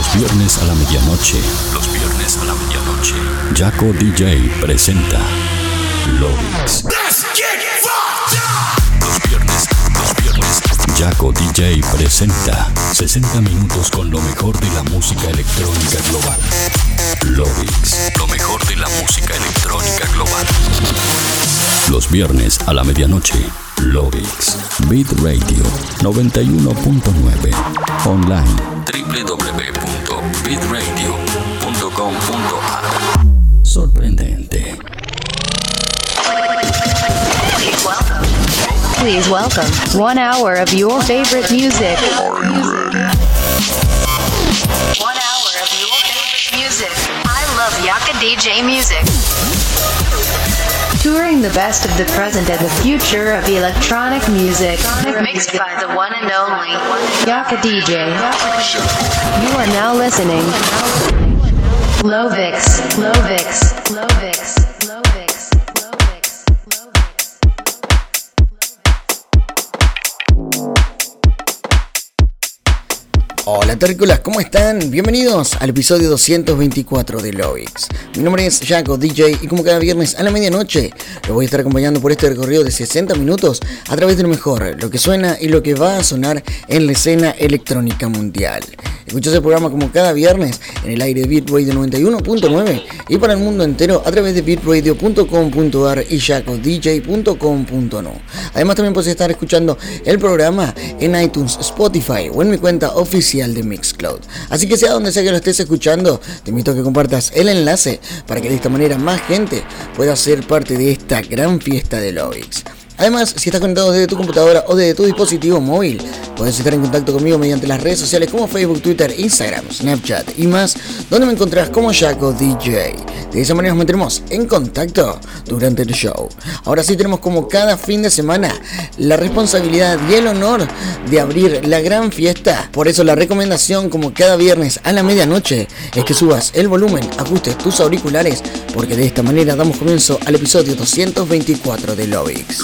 Los viernes a la medianoche. Los viernes a la medianoche. Jaco DJ presenta viernes, los viernes. Jaco DJ presenta 60 minutos con lo mejor de la música electrónica global. Lovix, lo mejor de la música electrónica global. Los viernes a la medianoche. Lovix. Beat Radio 91.9. Online. www.beatradio.com.ar Sorprendente. Please welcome one hour of your favorite music. One hour of your favorite music. I love Yaka DJ music. Touring the best of the present and the future of electronic music. Mixed by the one and only Yaka DJ. You are now listening. Lovix, Lovix, Lovix, Hola terrícolas, ¿cómo están? Bienvenidos al episodio 224 de Lovix. Mi nombre es Jaco DJ y como cada viernes a la medianoche lo voy a estar acompañando por este recorrido de 60 minutos a través de lo mejor, lo que suena y lo que va a sonar en la escena electrónica mundial. Escuchas el programa como cada viernes en el aire de Bitradio 91.9 y para el mundo entero a través de bitradio.com.ar y jacodj.com.no. Además también puedes estar escuchando el programa en iTunes, Spotify o en mi cuenta oficial de Mixcloud. Así que sea donde sea que lo estés escuchando, te invito a que compartas el enlace para que de esta manera más gente pueda ser parte de esta gran fiesta de Lovix. Además, si estás conectado desde tu computadora o desde tu dispositivo móvil, puedes estar en contacto conmigo mediante las redes sociales como Facebook, Twitter, Instagram, Snapchat y más, donde me encontrarás como Jaco DJ. De esa manera nos meteremos en contacto durante el show. Ahora sí tenemos como cada fin de semana la responsabilidad y el honor de abrir la gran fiesta. Por eso la recomendación como cada viernes a la medianoche es que subas el volumen, ajustes tus auriculares, porque de esta manera damos comienzo al episodio 224 de Lovix.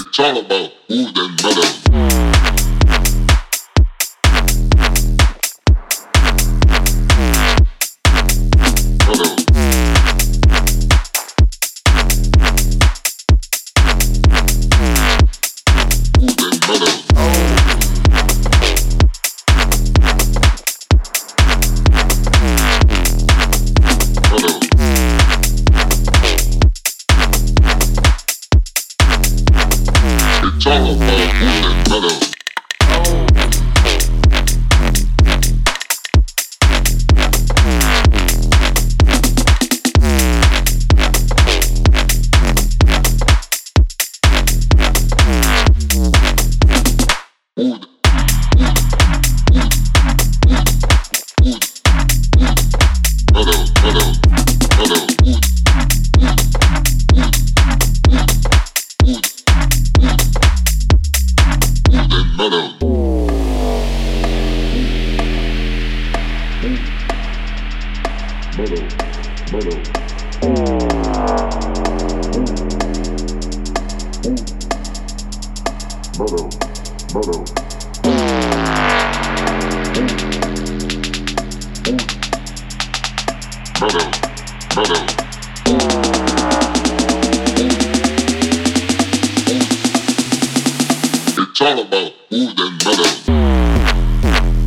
all about ooh then mellow.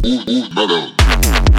Ooh, ooh, mother?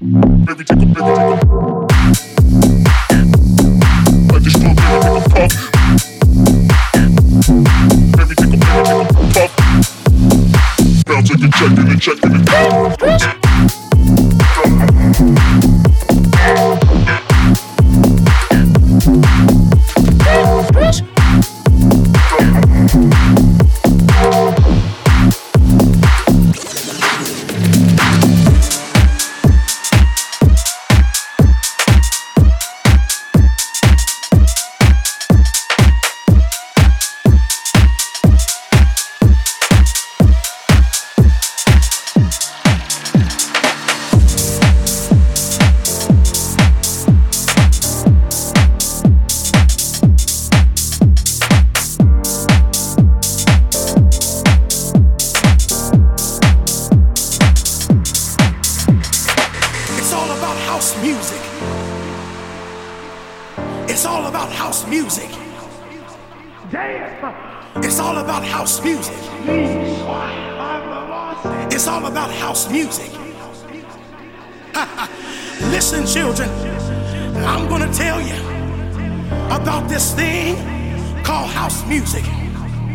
Baby, take a, baby, take a.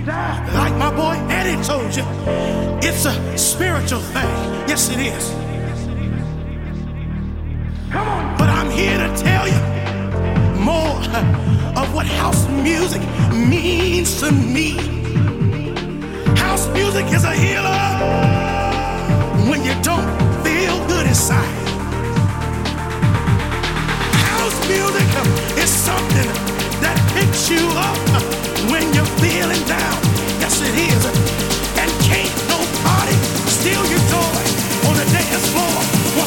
Like my boy Eddie told you, it's a spiritual thing. Yes, it is. Come on. But I'm here to tell you more of what house music means to me. House music is a healer when you don't feel good inside. House music is something you up when you're feeling down. Yes, it is. And can't nobody steal your joy on the dance floor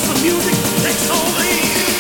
the music takes over you.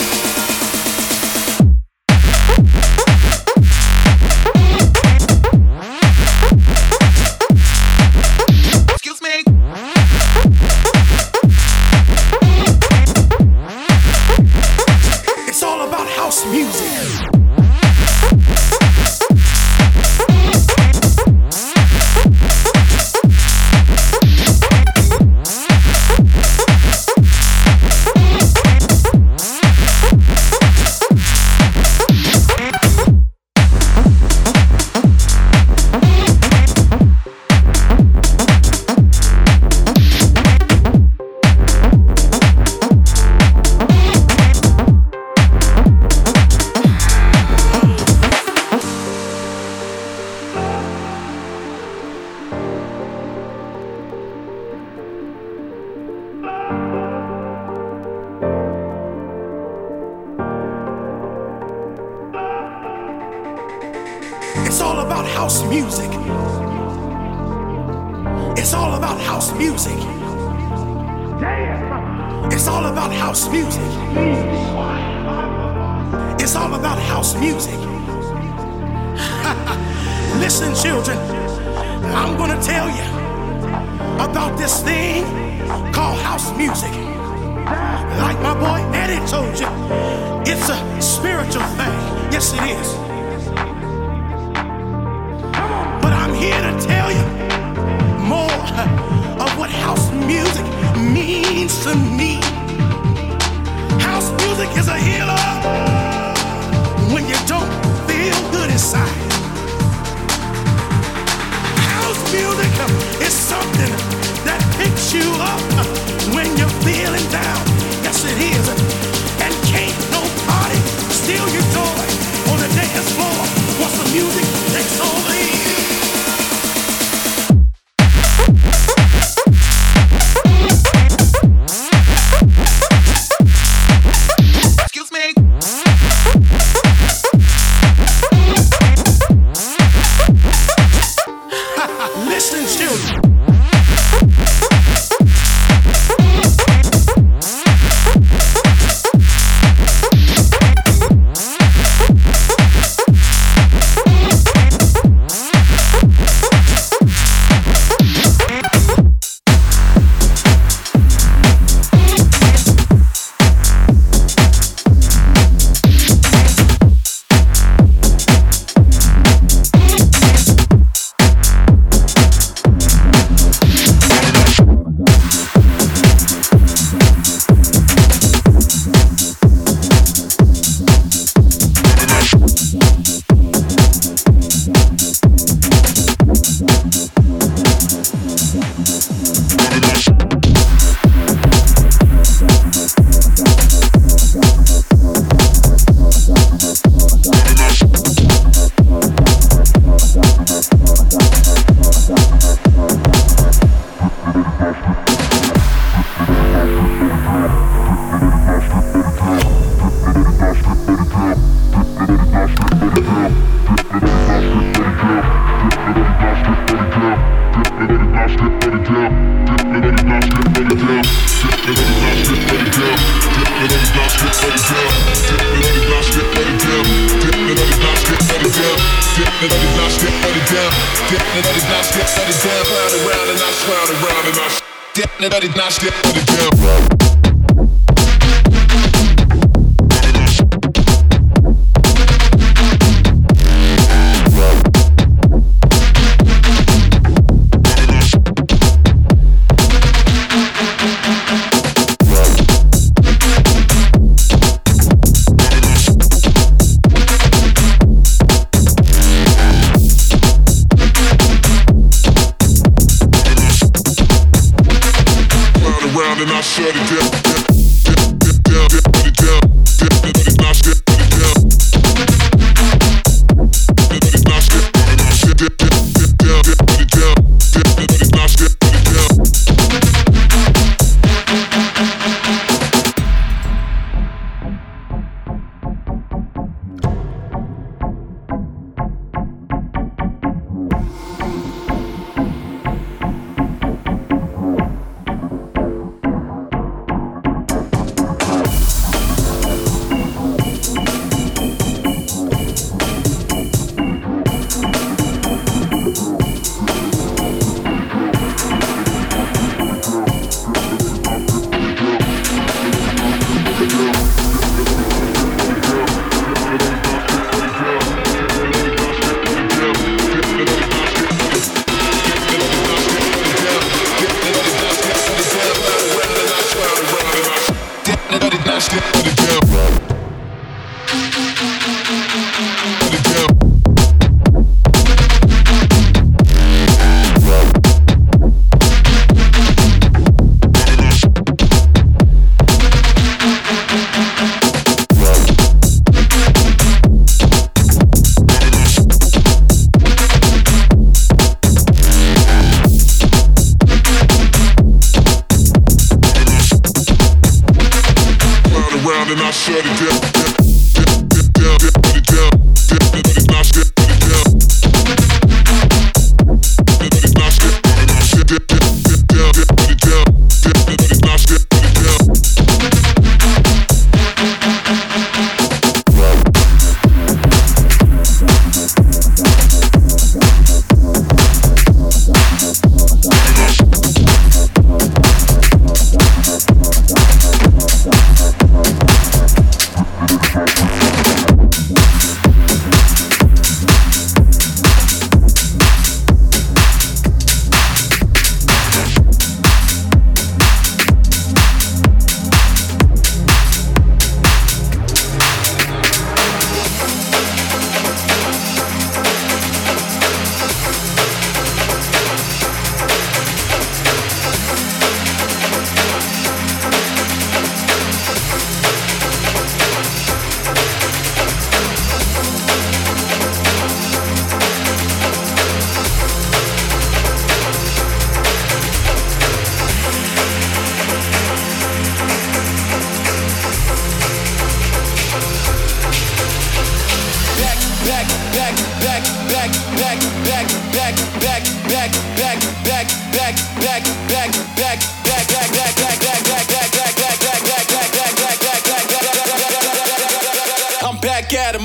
Listen, children, I'm gonna tell you about this thing called house music. Like my boy Eddie told you, it's a spiritual thing. Yes, it is. But I'm here to tell you more of what house music means to me. House music is a healer when you don't feel good inside music is something that picks you up when you're feeling down. Yes, it is. And can't nobody steal your joy on the dance floor. What's the music?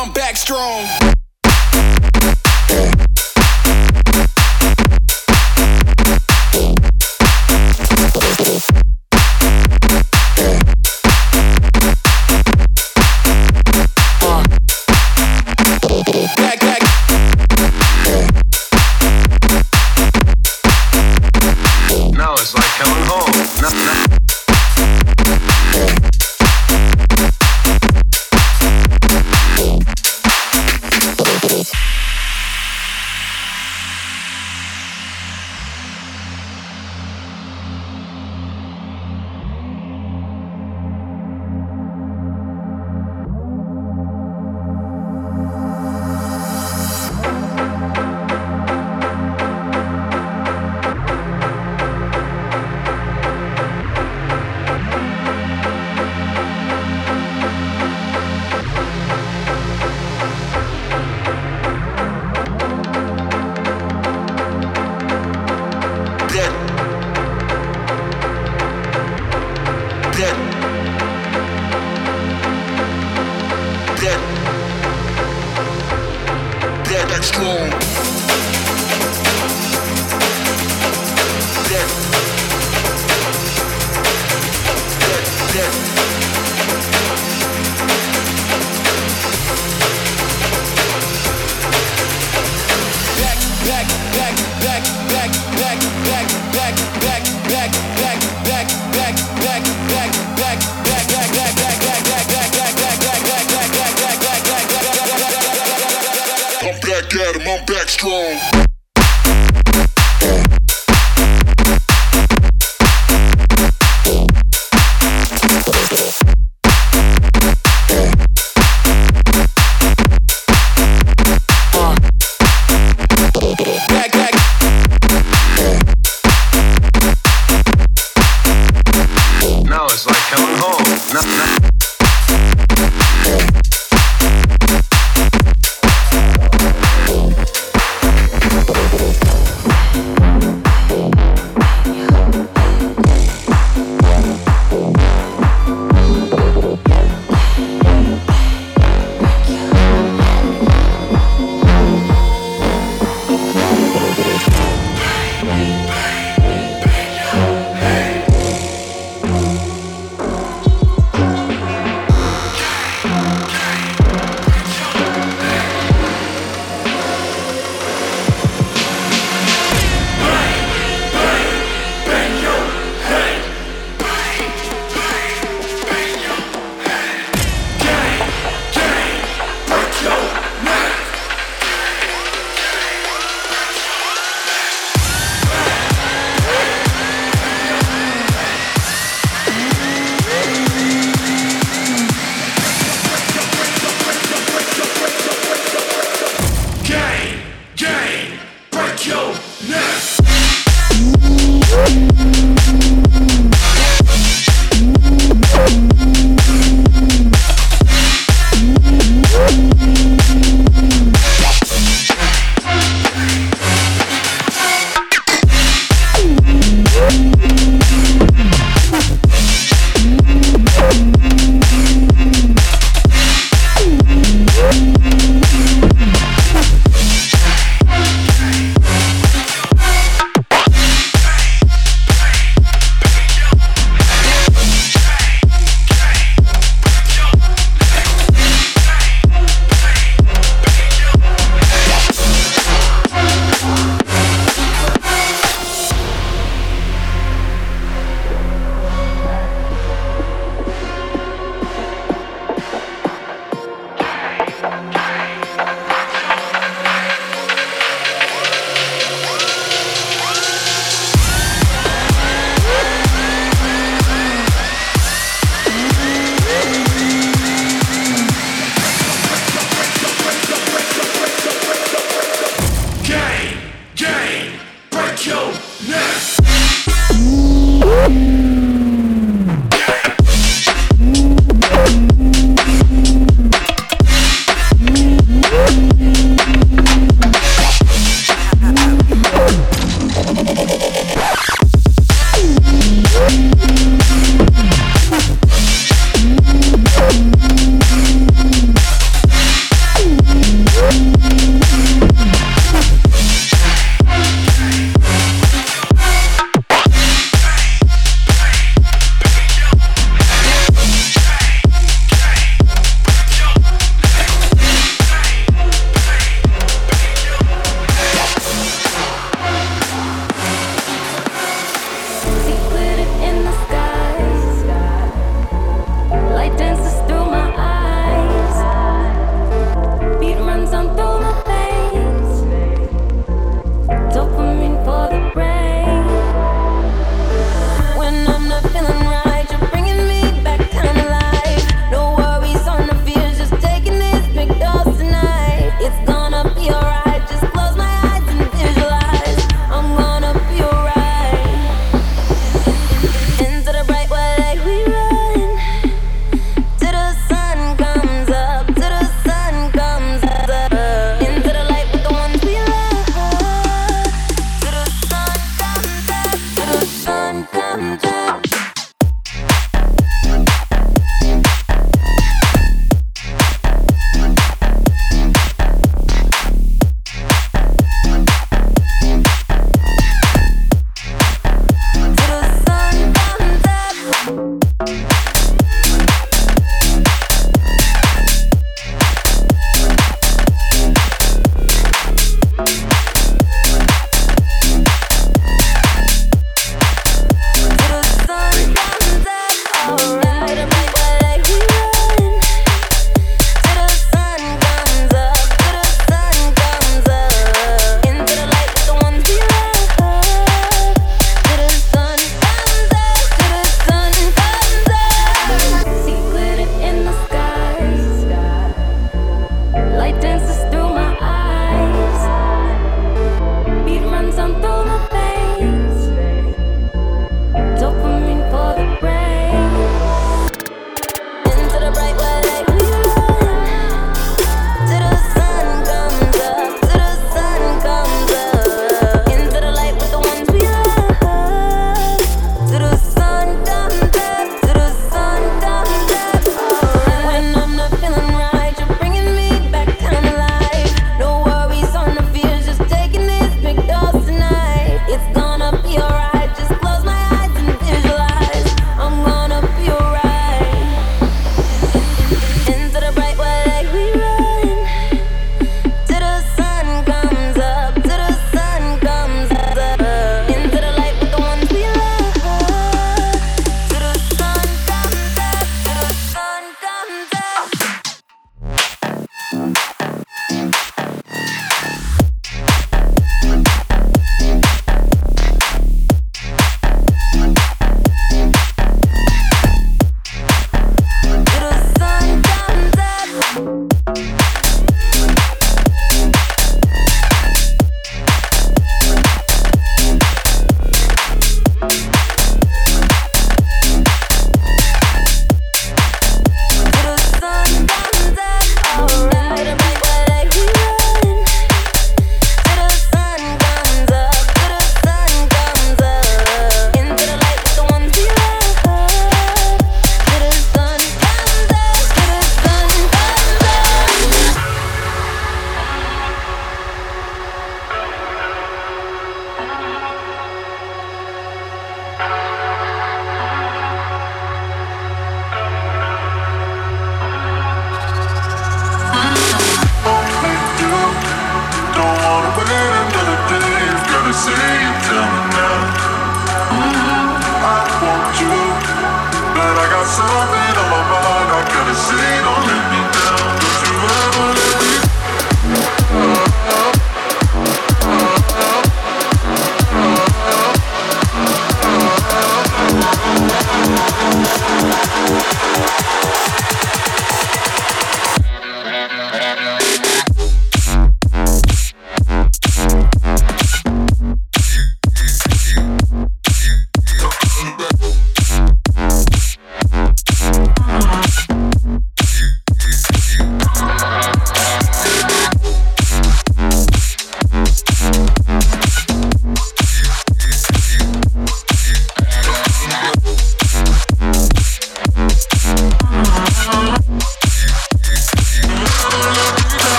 I'm back strong. strong.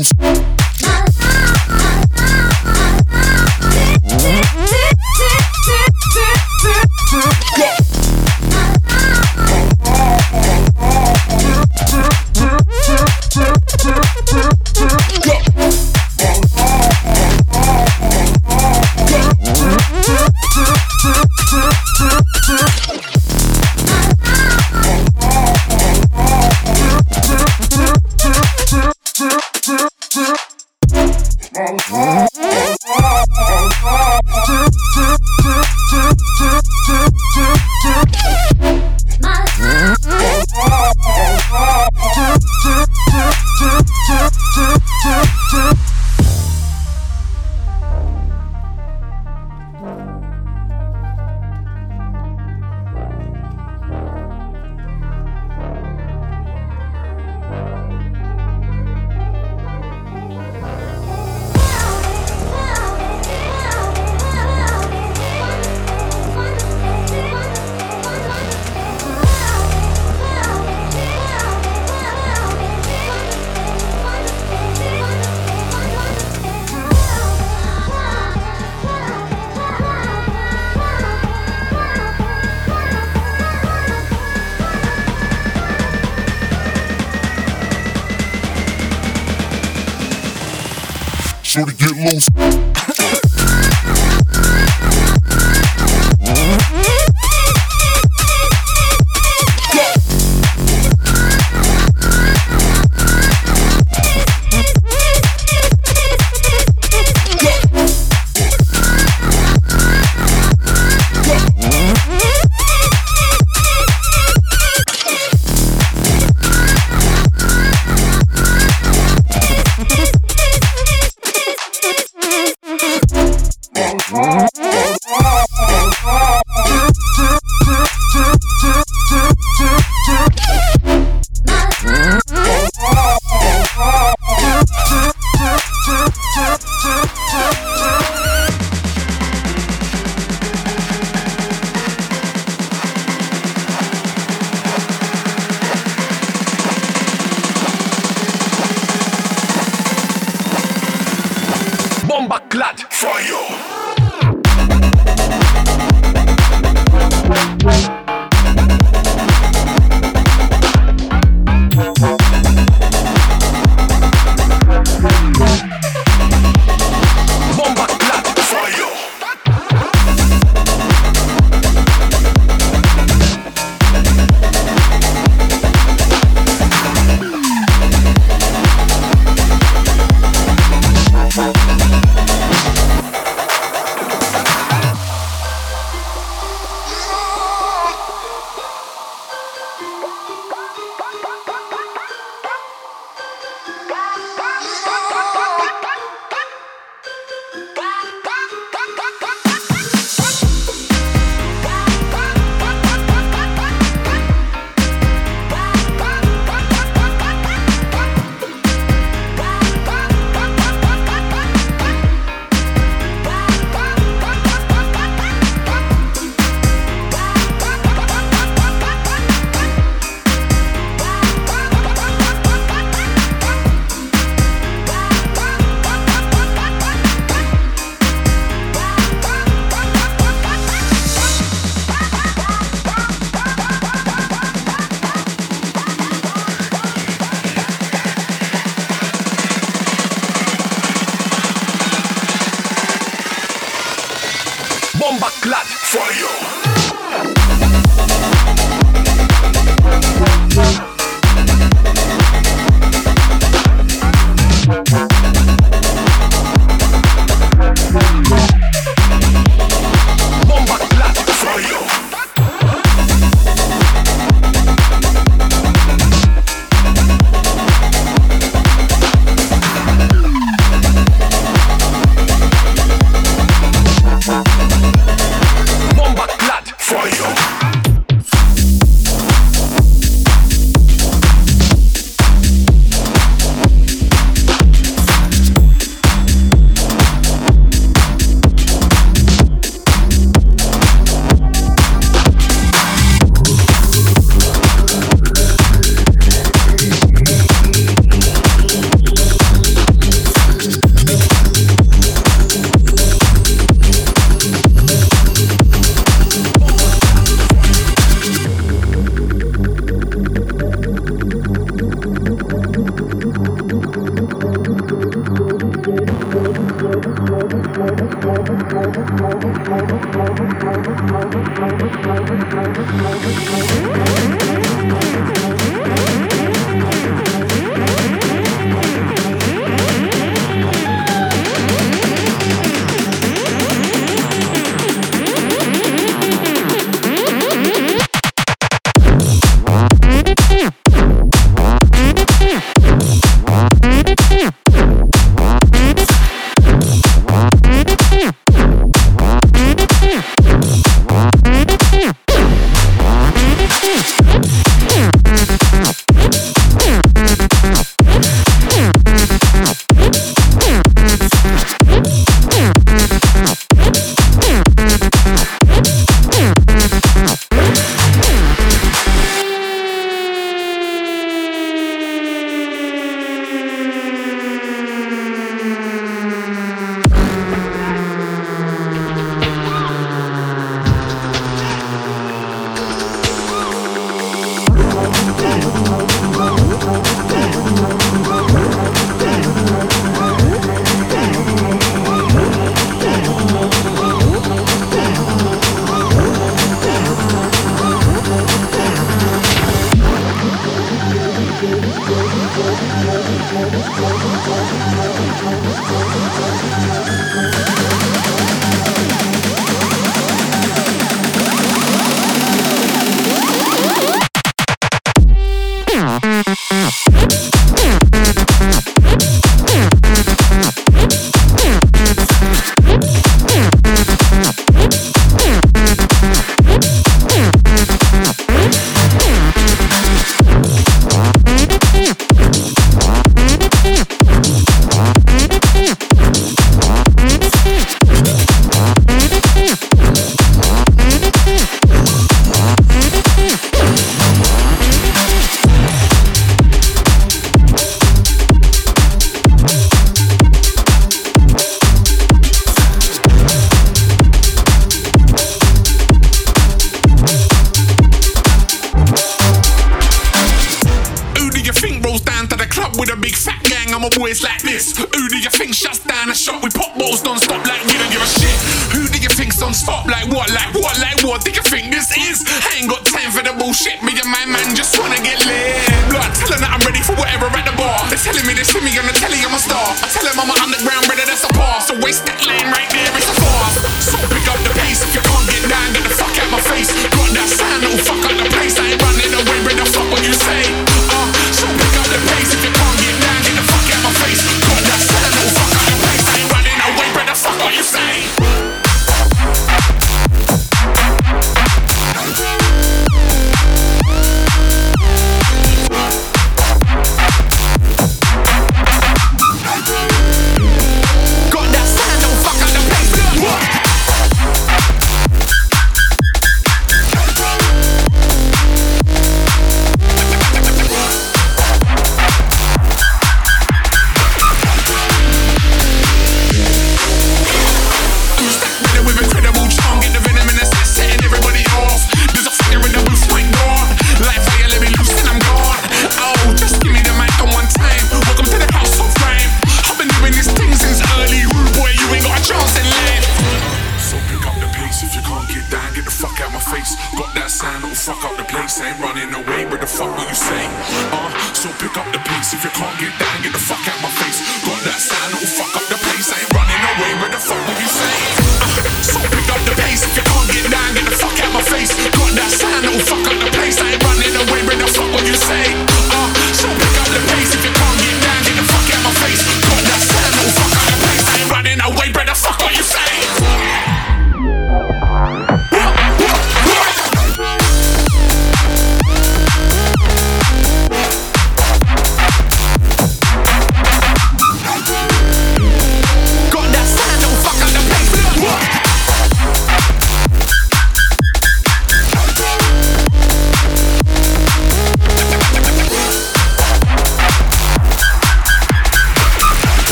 minds.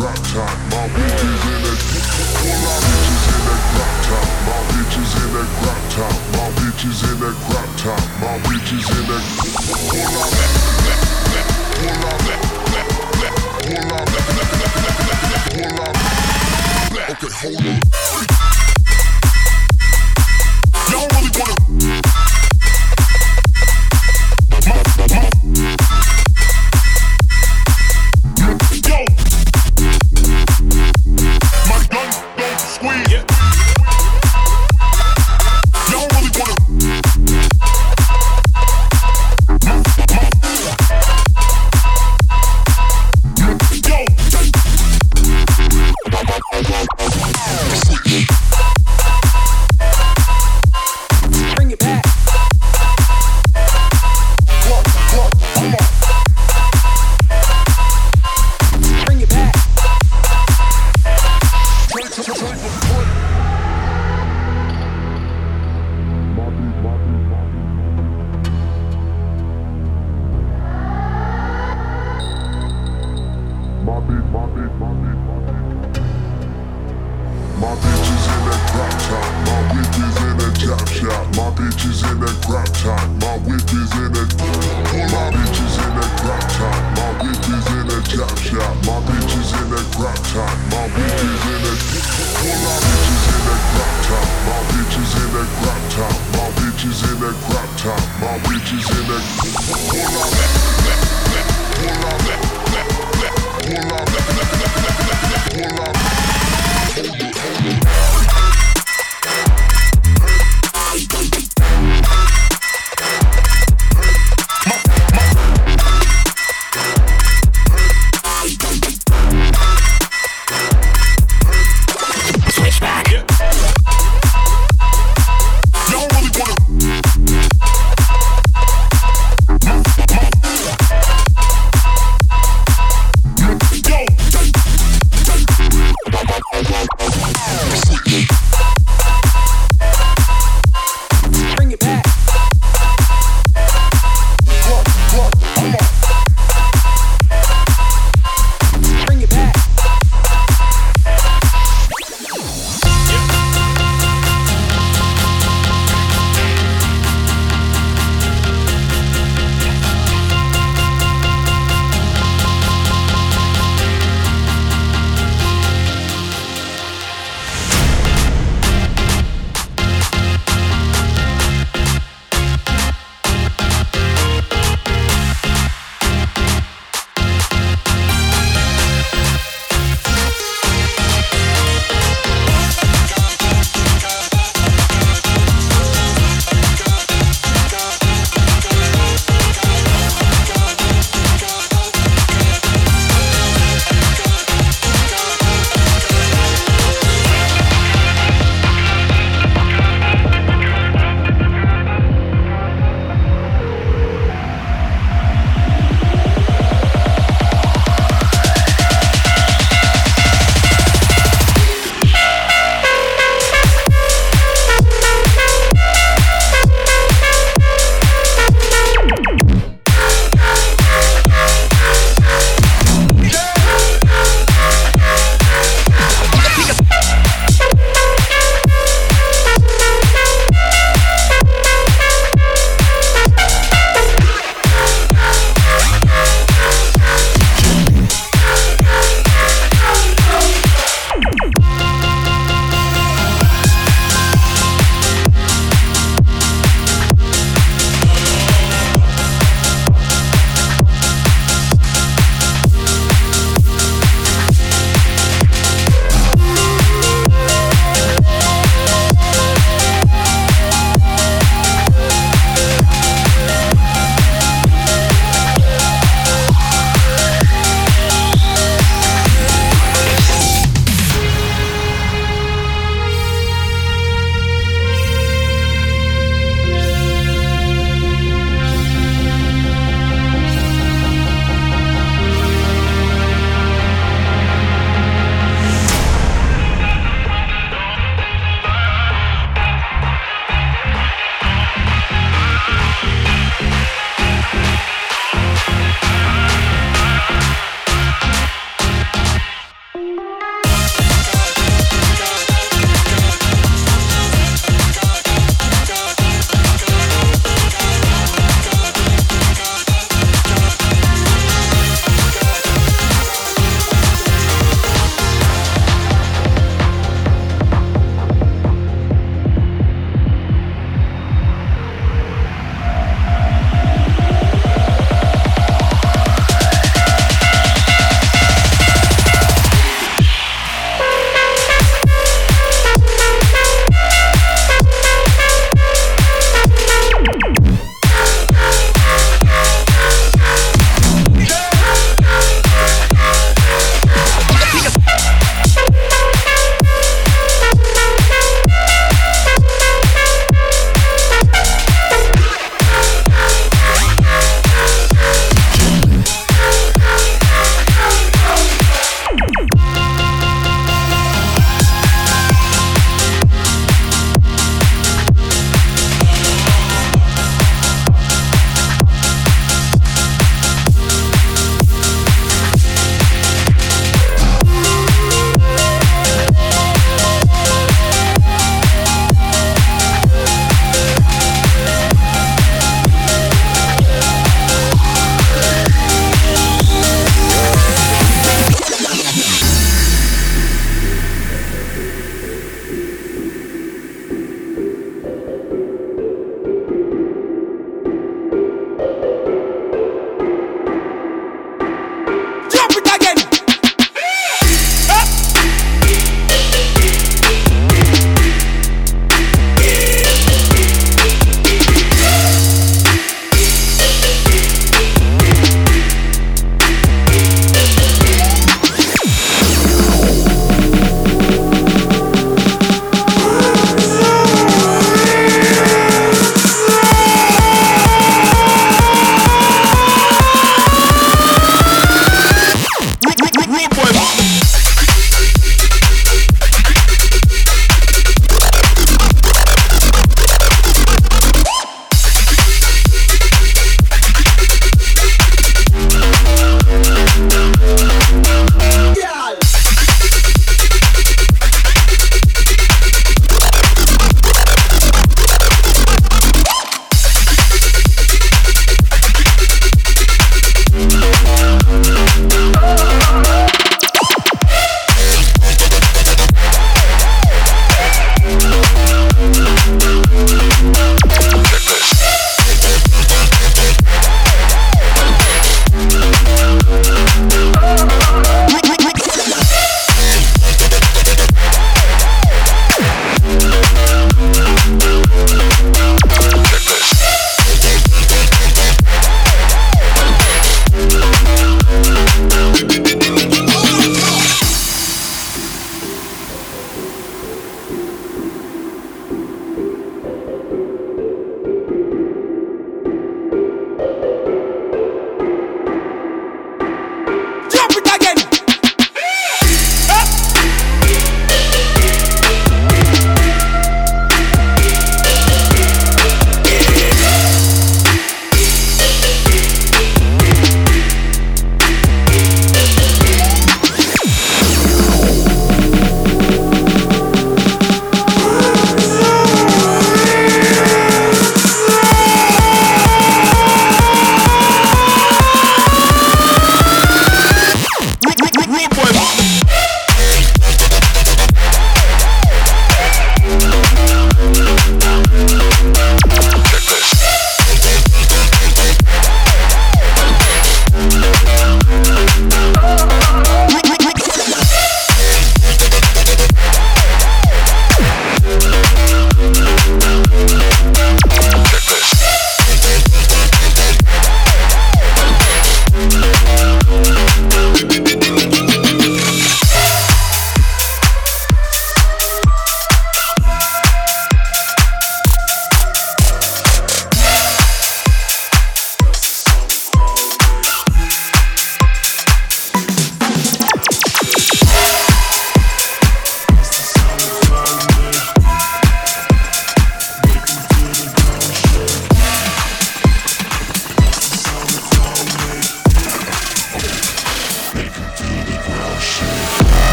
drop top. My bitches in that pull out bitches in that crop top. My bitches in that crop top. My bitches in that crop top. My bitches in that pull out that pull out that pull out. Okay, hold on.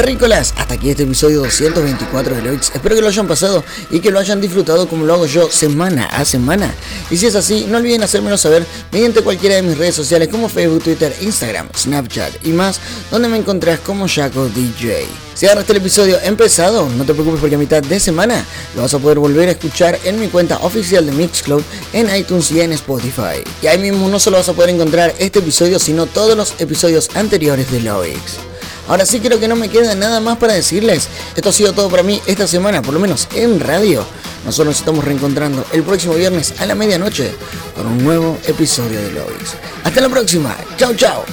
Terrícolas, hasta aquí este episodio 224 de Loix. Espero que lo hayan pasado y que lo hayan disfrutado como lo hago yo semana a semana. Y si es así, no olviden hacérmelo saber mediante cualquiera de mis redes sociales como Facebook, Twitter, Instagram, Snapchat y más, donde me encontrás como Jaco DJ. Si agarraste el episodio empezado, no te preocupes porque a mitad de semana lo vas a poder volver a escuchar en mi cuenta oficial de Mixcloud en iTunes y en Spotify. Y ahí mismo no solo vas a poder encontrar este episodio, sino todos los episodios anteriores de Loix. Ahora sí creo que no me queda nada más para decirles. Esto ha sido todo para mí esta semana, por lo menos en radio. Nosotros nos estamos reencontrando el próximo viernes a la medianoche con un nuevo episodio de Lois. Hasta la próxima. Chao, chao.